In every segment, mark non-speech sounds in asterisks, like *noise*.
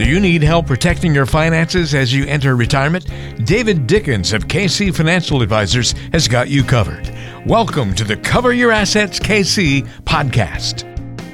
Do you need help protecting your finances as you enter retirement? David Dickens of KC Financial Advisors has got you covered. Welcome to the Cover Your Assets KC podcast.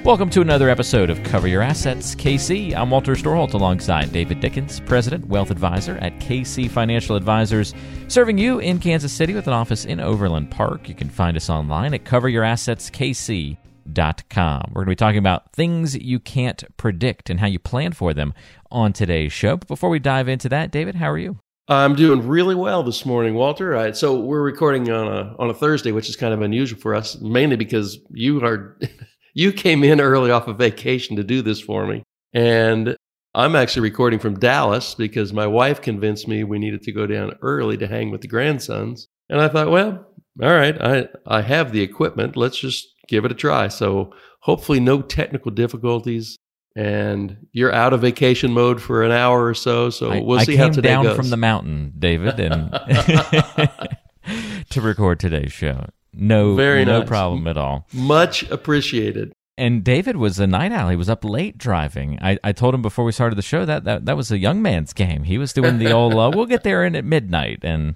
Welcome to another episode of Cover Your Assets KC. I'm Walter Storholt alongside David Dickens, President, Wealth Advisor at KC Financial Advisors, serving you in Kansas City with an office in Overland Park. You can find us online at coveryourassetskc.com. We're going to be talking about things you can't predict and how you plan for them on today's show. But before we dive into that, David, how are you? I'm doing really well this morning, Walter. so we're recording on a on a Thursday, which is kind of unusual for us, mainly because you are *laughs* you came in early off of vacation to do this for me. And I'm actually recording from Dallas because my wife convinced me we needed to go down early to hang with the grandsons. And I thought, well, all right, I, I have the equipment. Let's just give it a try. So hopefully, no technical difficulties. And you're out of vacation mode for an hour or so. So we'll I, see I how today down goes. from the mountain, David, and *laughs* *laughs* to record today's show. No, Very no nice. problem at all. Much appreciated. And David was a night owl. He was up late driving. I, I told him before we started the show that, that that was a young man's game. He was doing the old, uh, we'll get there in at midnight. And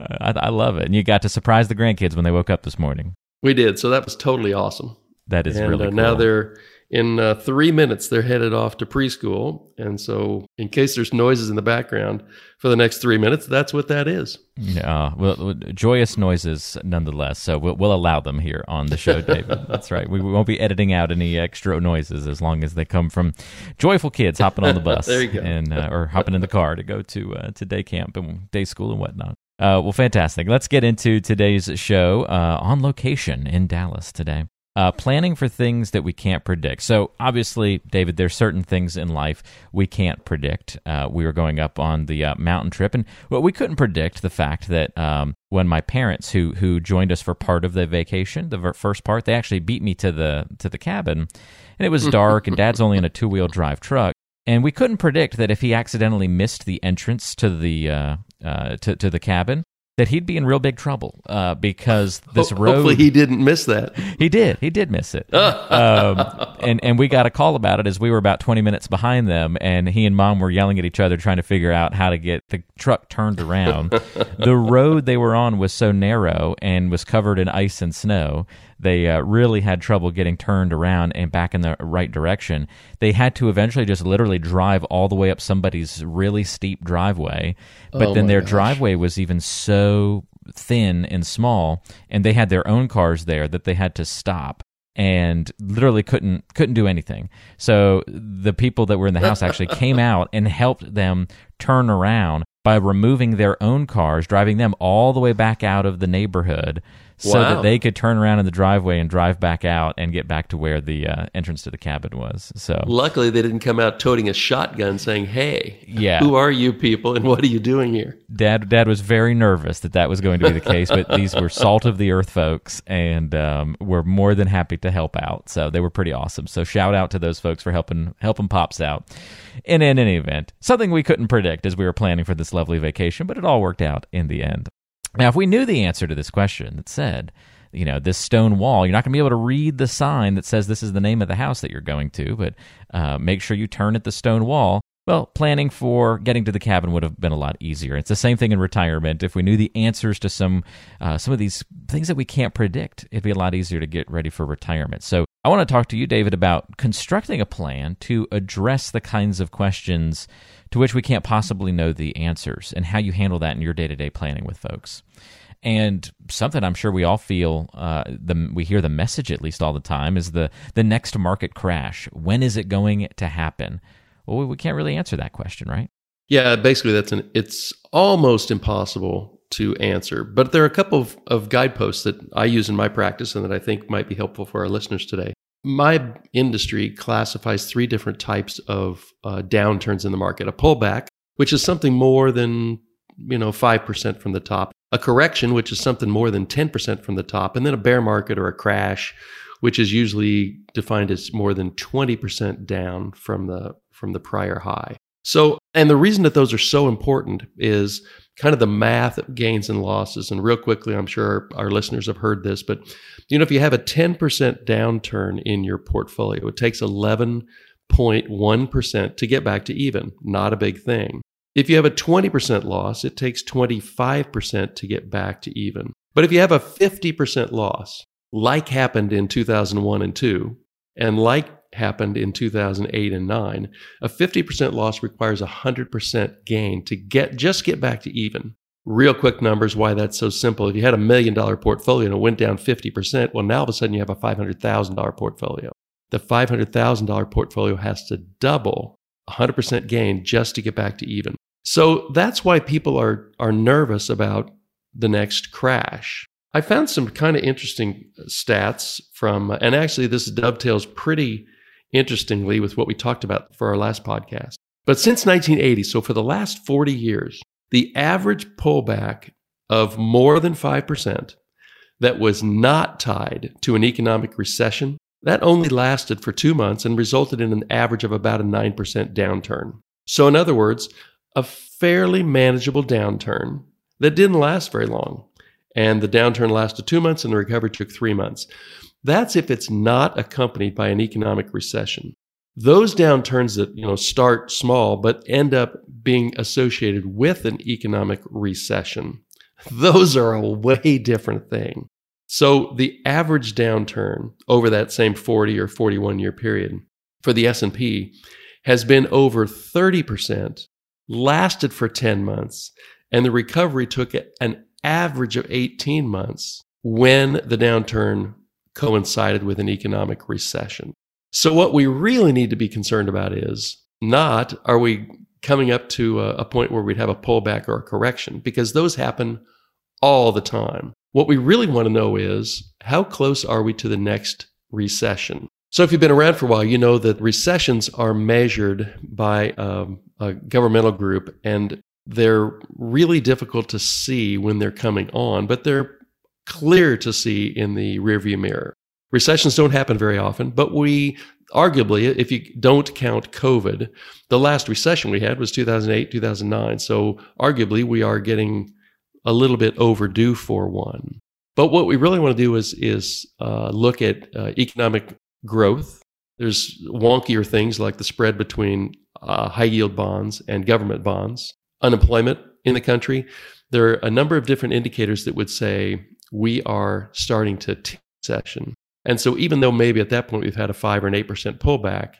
uh, I, I love it. And you got to surprise the grandkids when they woke up this morning. We did. So that was totally awesome. That is and really uh, cool. now they're in uh, three minutes they're headed off to preschool and so in case there's noises in the background for the next three minutes that's what that is Yeah, well, joyous noises nonetheless. So we'll, we'll allow them here on the show, David. *laughs* That's right. We won't be editing out any extra noises as long as they come from joyful kids hopping on the *laughs* bus There you go. and uh, or hopping in the car to go to uh, to day camp and day school and whatnot. Uh, well, fantastic. Let's get into today's show uh, on location in Dallas today. Uh, planning for things that we can't predict. So, obviously, David, there's certain things in life we can't predict. Uh, we were going up on the uh, mountain trip, and well, we couldn't predict the fact that um, when my parents, who who joined us for part of the vacation, the first part, they actually beat me to the to the cabin, and it was dark, and Dad's only in a two wheel drive truck, and we couldn't predict that if he accidentally missed the entrance to the uh, uh, to to the cabin, that he'd be in real big trouble uh, because this Ho- road. hopefully he didn't miss that He did. He did miss it. *laughs* um, and and we got a call about it as we were about 20 minutes behind them, and he and mom were yelling at each other trying to figure out how to get the truck turned around. *laughs* the road they were on was so narrow and was covered in ice and snow. They uh, really had trouble getting turned around and back in the right direction. They had to eventually just literally drive all the way up somebody's really steep driveway. But Oh then their gosh. driveway was even so thin and small and they had their own cars there that they had to stop and literally couldn't couldn't do anything. So the people that were in the house actually *laughs* came out and helped them turn around by removing their own cars, driving them all the way back out of the neighborhood so Wow. that they could turn around in the driveway and drive back out and get back to where the uh, entrance to the cabin was. So luckily they didn't come out toting a shotgun saying hey Yeah. who are you people and what are you doing here Dad, Dad was very nervous that that was going to be the case, but these were salt of the earth folks, and um, were more than happy to help out. So they were pretty awesome. So shout out to those folks for helping helping pops out. And in any event, something we couldn't predict as we were planning for this lovely vacation, but it all worked out in the end. Now, if we knew the answer to this question that said, you know, this stone wall, you're not going to be able to read the sign that says this is the name of the house that you're going to, but uh, make sure you turn at the stone wall. Well, planning for getting to the cabin would have been a lot easier. It's the same thing in retirement. If we knew the answers to some uh, some of these things that we can't predict, it'd be a lot easier to get ready for retirement. So, I want to talk to you, David, about constructing a plan to address the kinds of questions to which we can't possibly know the answers, and how you handle that in your day to day planning with folks. And something I'm sure we all feel, uh, the we hear the message at least all the time is the the next market crash. When is it going to happen? Well, we can't really answer that question, right? yeah basically that's an it's almost impossible to answer but there are a couple of, of guideposts that i use in my practice and that i think might be helpful for our listeners today my industry classifies three different types of uh, downturns in the market. A pullback which is something more than you know 5% from the top. A correction which is something more than 10% from the top. And then a bear market or a crash which is usually defined as more than 20% down from the from the prior high. So and the reason that those are so important is kind of the math of gains and losses and real quickly i'm sure our, our listeners have heard this but you know if you have a 10% downturn in your portfolio it takes 11.1% to get back to even. Not a big thing. If you have a 20% loss, it takes 25% to get back to even. But if you have a 50% loss, like happened in 2001 and 2, and like happened in 2008 and 9, a 50% loss requires a 100% gain to get just get back to even. Real quick numbers why that's so simple. If you had a million dollar portfolio and it went down 50%, well now all of a sudden you have a $500,000 portfolio. The $500,000 portfolio has to double 100% gain just to get back to even. So that's why people are are nervous about the next crash. I found some kind of interesting uh, stats from, uh, and actually, this dovetails pretty interestingly with what we talked about for our last podcast. But since 1980, so for the last 40 years, the average pullback of more than 5% that was not tied to an economic recession, that only lasted for two months and resulted in an average of about a 9% downturn. So, in other words, a fairly manageable downturn that didn't last very long. And the downturn lasted two months and the recovery took three months. That's if it's not accompanied by an economic recession. Those downturns that you know start small but end up being associated with an economic recession, *laughs* those are a way different thing. So the average downturn over that same 40 or 41 year period for the S&P has been over 30%, lasted for 10 months, and the recovery took an average of 18 months when the downturn coincided with an economic recession. So, what we really need to be concerned about is not are we coming up to a, a, point where we'd have a pullback or a correction, because those happen all the time. What we really want to know is how close are we to the next recession? So, if you've been around for a while, you know that recessions are measured by um, a governmental group, and they're really difficult to see when they're coming on, but they're clear to see in the rearview mirror. Recessions don't happen very often, but we arguably, if you don't count COVID, the last recession we had was 2008, 2009. So arguably, we are getting a little bit overdue for one. But what we really want to do is is uh, look at uh, economic growth. There's wonkier things like the spread between uh, high yield bonds and government bonds, unemployment in the country. There are a number of different indicators that would say we are starting to t- session. And so even though maybe at that point we've had a 5 or an 8% pullback,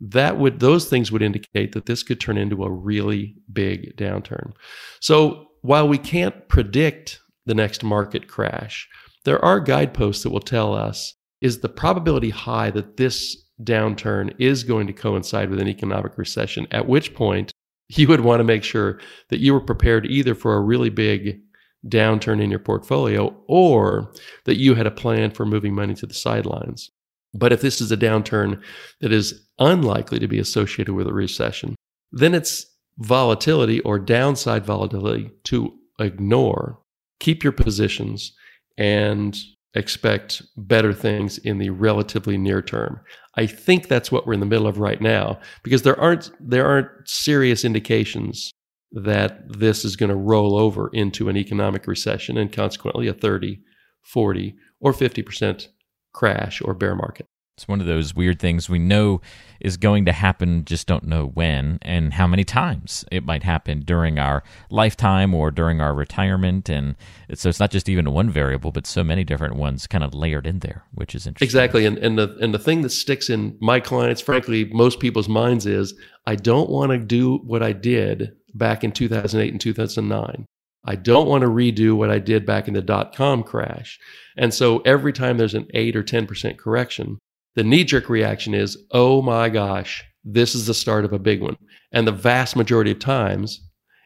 that would those things would indicate that this could turn into a really big downturn. So while we can't predict the next market crash, there are guideposts that will tell us is the probability high that this downturn is going to coincide with an economic recession, at which point you would want to make sure that you were prepared either for a really big downturn in your portfolio or that you had a plan for moving money to the sidelines. But if this is a downturn that is unlikely to be associated with a recession, then it's volatility or downside volatility to ignore. Keep your positions and expect better things in the relatively near term. I think that's what we're in the middle of right now because there aren't there aren't serious indications that this is going to roll over into an economic recession and consequently a 30, 40, or 50% crash or bear market. It's one of those weird things we know is going to happen, just don't know when and how many times it might happen during our lifetime or during our retirement. And so it's not just even one variable, but so many different ones kind of layered in there, which is interesting. Exactly. And, and, the, and the thing that sticks in my clients, frankly, most people's minds is I don't want to do what I did back in 2008 and 2009. I don't want to redo what I did back in the dot com crash. And so every time there's an 8 or 10% correction, the knee jerk reaction is, oh my gosh, this is the start of a big one. And the vast majority of times,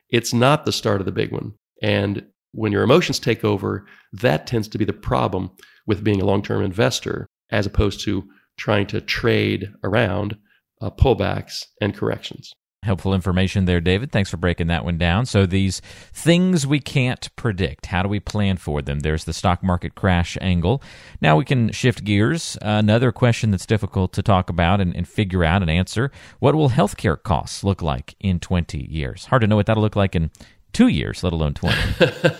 it's not the start of the big one. And when your emotions take over, that tends to be the problem with being a long term investor as opposed to trying to trade around uh, pullbacks and corrections. Helpful information there, David. Thanks for breaking that one down. So, these things we can't predict, how do we plan for them? There's the stock market crash angle. Now we can shift gears. Another question that's difficult to talk about and, and figure out and answer what will healthcare costs look like in 20 years? Hard to know what that'll look like in two years, let alone 20.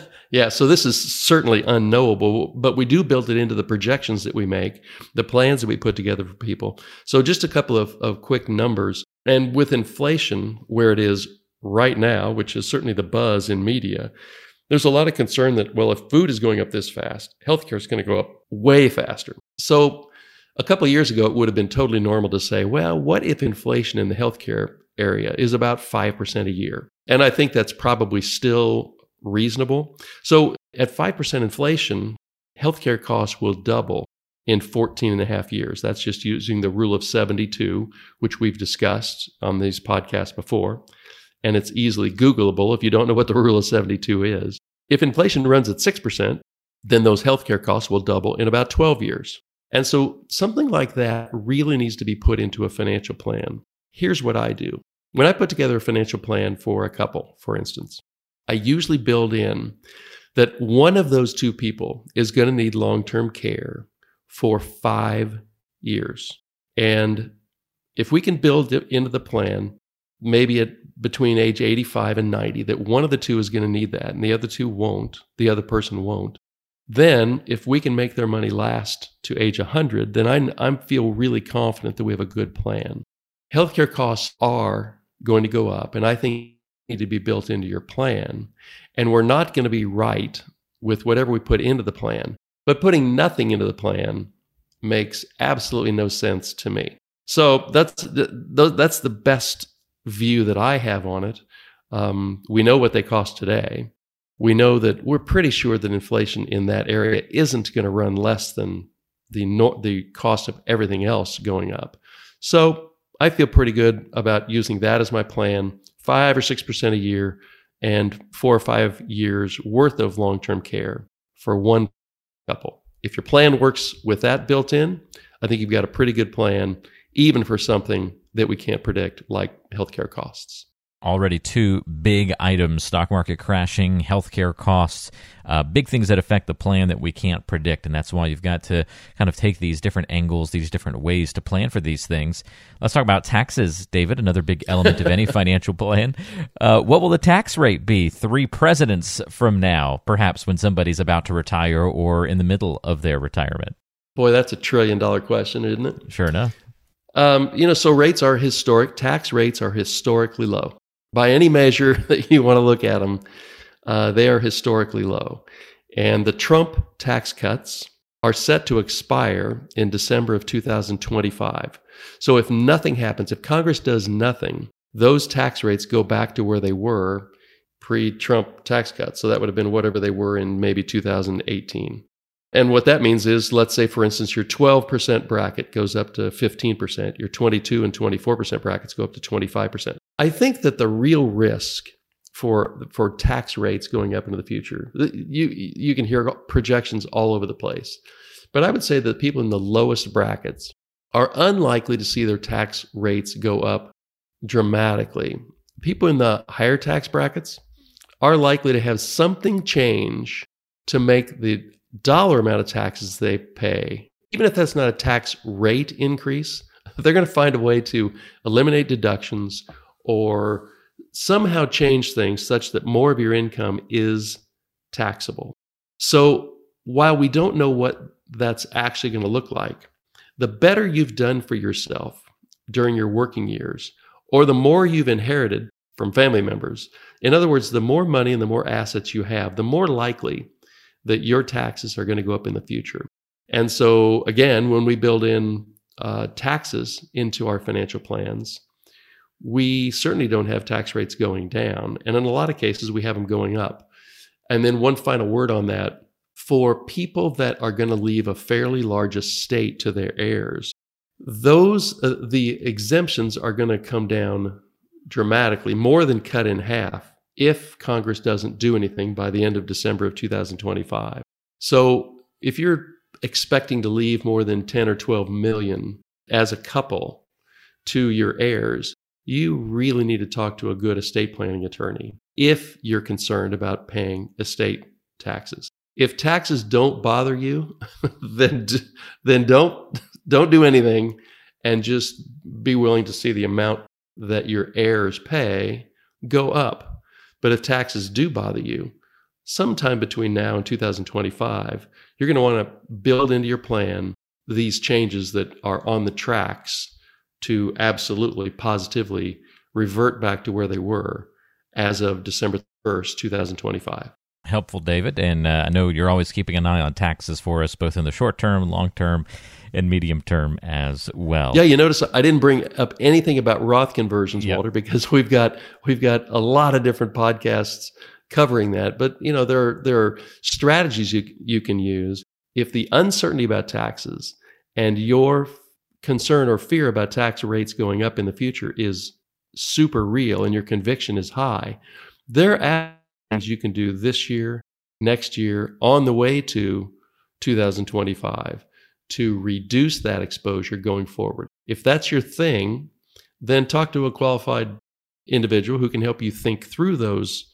*laughs* Yeah, so this is certainly unknowable, but we do build it into the projections that we make, the plans that we put together for people. So, just a couple of, of quick numbers. And with inflation where it is right now, which is certainly the buzz in media, there's a lot of concern that, well, if food is going up this fast, healthcare is going to go up way faster. So, a couple years ago, it would have been totally normal to say, well, what if inflation in the healthcare area is about 5% a year? And I think that's probably still reasonable. So at 5% inflation, healthcare costs will double in 14 and a half years. That's just using the rule of 72, which we've discussed on these podcasts before. And it's easily Googleable if you don't know what the *laughs* rule of 72 is. If inflation runs at 6%, then those healthcare costs will double in about 12 years. And so something like that really needs to be put into a financial plan. Here's what I do. When I put together a financial plan for a couple, for instance, I usually build in that one of those two people is going to need long term care for five years. And if we can build it into the plan, maybe at between age 85 and 90, that one of the two is going to need that and the other two won't, the other person won't. Then, if we can make their money last to age 100, then I, I feel really confident that we have a good plan. Healthcare costs are going to go up. And I think need to be built into your plan. And we're not going to be right with whatever we put into the plan. But putting nothing into the plan makes absolutely no sense to me. So that's the, that's the best view that I have on it. Um, we know what they cost today. We know that we're pretty sure that inflation in that area isn't going to run less than the the cost of everything else going up. So I feel pretty good about using that as my plan five or six percent a year and four or five years worth of long term care for one couple. If your plan works with that built in, I think you've got a pretty good plan, even for something that we can't predict, like healthcare costs already two big items stock market crashing, healthcare costs, uh, big things that affect the plan that we can't predict. And that's why you've got to kind of take these different angles, these different ways to plan for these things. Let's talk about taxes, David, another big element of any *laughs* financial plan. Uh, what will the tax rate be three presidents from now, perhaps when somebody's about to retire or in the middle of their retirement? Boy, that's a trillion dollar question, isn't it? Sure enough. Um, you know, so rates are historic, tax rates are historically low by any measure *laughs* that you want to look at them, uh, they are historically low. And the Trump tax cuts are set to expire in December of 2025. So if nothing happens, if Congress does nothing, those tax rates go back to where they were pre Trump tax cuts. So that would have been whatever they were in maybe 2018. And what that means is, let's say, for instance, your 12% bracket goes up to 15%, your 22 and 24% brackets go up to 25%. I think that the real risk for for tax rates going up into the future, you you can hear projections all over the place, but I would say that people in the lowest brackets are unlikely to see their tax rates go up dramatically. People in the higher tax brackets are likely to have something change to make the dollar amount of taxes they pay, even if that's not a tax rate increase, *laughs* they're going to find a way to eliminate deductions or somehow change things such that more of your income is taxable. So while we don't know what that's actually going to look like, the better you've done for yourself during your working years, or the more you've inherited from family members, in other words, the more money and the more assets you have, the more likely that your taxes are going to go up in the future. And so, again, when we build in uh, taxes into our financial plans, we certainly don't have tax rates going down. And in a lot of cases, we have them going up. And then, one final word on that for people that are going to leave a fairly large estate to their heirs, those, uh, the exemptions are going to come down dramatically, more than cut in half if Congress doesn't do anything by the end of December of 2025. So if you're expecting to leave more than 10 or 12 million as a couple to your heirs, you really need to talk to a good estate planning attorney if you're concerned about paying estate taxes. If taxes don't bother you, *laughs* then then don't don't do anything and just be willing to see the amount that your heirs pay go up but if taxes do bother you, sometime between now and 2025, you're going to want to build into your plan these changes that are on the tracks to absolutely positively revert back to where they were as of December 1st, 2025. Helpful, David. And uh, I know you're always keeping an eye on taxes for us, both in the short term, long term, and medium term as well. Yeah, you notice I didn't bring up anything about Roth conversions, Yep. Walter, because we've got we've got a lot of different podcasts covering that. But you know, there are, there are strategies you you can use if the uncertainty about taxes and your concern or fear about tax rates going up in the future is super real and your conviction is high. There are things you can do this year, next year, on the way to 2025 to reduce that exposure going forward. If that's your thing, then talk to a qualified individual who can help you think through those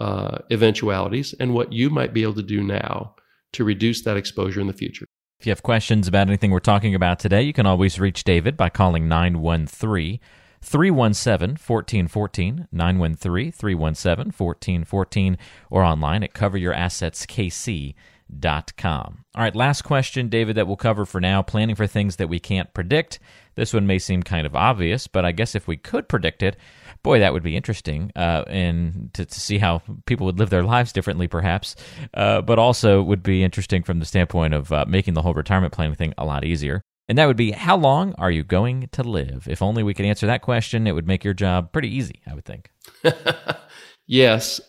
uh, eventualities and what you might be able to do now to reduce that exposure in the future. If you have questions about anything we're talking about today, you can always reach David by calling 913 317 1414, 913 317 1414, or online at coveryourassetskc.com. All right, last question, David, that we'll cover for now planning for things that we can't predict. This one may seem kind of obvious, but I guess if we could predict it, boy, that would be interesting, uh, and to, to see how people would live their lives differently, perhaps. Uh, but also would be interesting from the standpoint of uh, making the whole retirement planning thing a lot easier. And that would be how long are you going to live? If only we could answer that question, it would make your job pretty easy, I would think. *laughs* yes,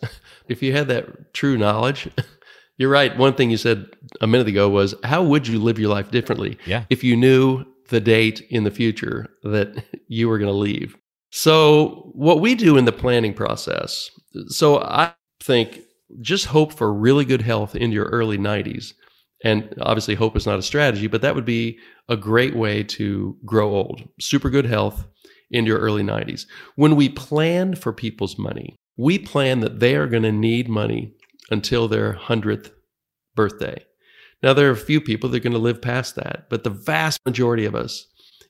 if you had that true knowledge, *laughs* you're right. One thing you said a minute ago was, how would you live your life differently Yeah. if you knew the date in the future that *laughs* you were going to leave? So, what we do in the planning process, so I think just hope for really good health in your early 90s. And obviously, hope is not a strategy, but that would be a great way to grow old. Super good health in your early 90s. When we plan for people's money, we plan that they are going to need money until their 100th birthday. Now, there are a few people that are going to live past that, but the vast majority of us,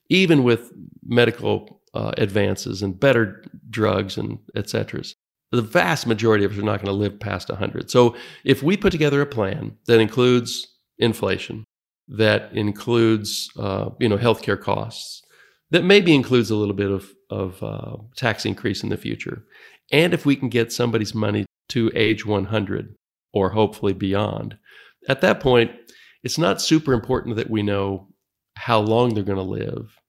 even with medical uh, advances and better drugs and et cetera, the vast majority of us are not going to live past 100. So, if we put together a plan that includes inflation, that includes uh, you know healthcare costs, that maybe includes a little bit of of uh, tax increase in the future, and if we can get somebody's money to age 100 or hopefully beyond, at that point, it's not super important that we know how long they're going to live.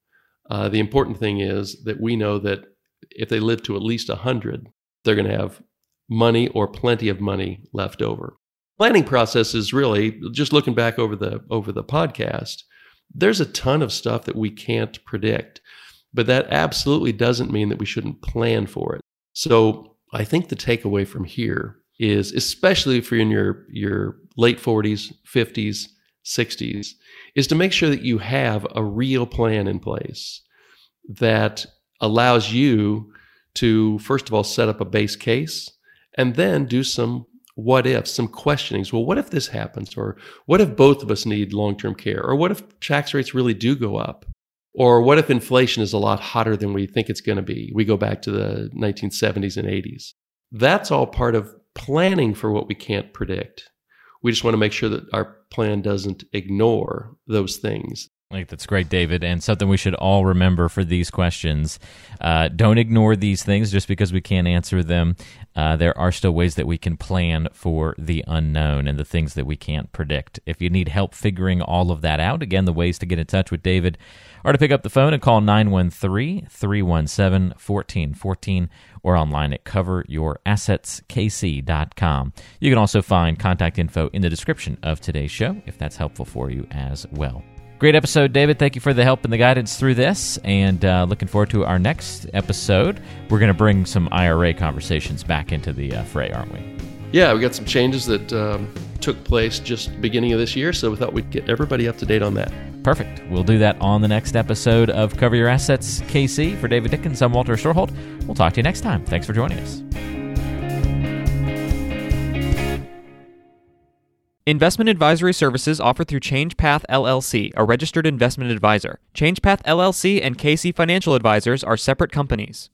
Uh, the important thing is that we know that if they live to at least 100, they're going to have money or plenty of money left over. Planning process is really just looking back over the over the podcast. There's a ton of stuff that we can't predict, but that absolutely doesn't mean that we shouldn't plan for it. So I think the takeaway from here is, especially if you're in your your late 40s, 50s, 60s, is to make sure that you have a real plan in place that allows you to first of all set up a base case and then do some what ifs, some questionings. Well, what if this happens? Or what if both of us need long term care? Or what if tax rates really do go up? Or what if inflation is a lot hotter than we think it's going to be? We go back to the 1970s and 80s. That's all part of planning for what we can't predict. We just want to make sure that our plan doesn't ignore those things. I think that's great, David, and something we should all remember for these questions. Uh, don't ignore these things just because we can't answer them. Uh, there are still ways that we can plan for the unknown and the things that we can't predict. If you need help figuring all of that out, again, the ways to get in touch with David are to pick up the phone and call 913 317 1414 or online at coveryourassetskc.com. You can also find contact info in the description of today's show if that's helpful for you as well. Great episode, David. Thank you for the help and the guidance through this. And uh, looking forward to our next episode. We're going to bring some IRA conversations back into the uh, fray, aren't we? Yeah, we got some changes that um, took place just beginning of this year, so we thought we'd get everybody up to date on that. Perfect. We'll do that on the next episode of Cover Your Assets KC. For David Dickens, I'm Walter Storholt. We'll talk to you next time. Thanks for joining us. Investment advisory services offered through ChangePath LLC, a registered investment advisor. ChangePath LLC and KC Financial Advisors are separate companies.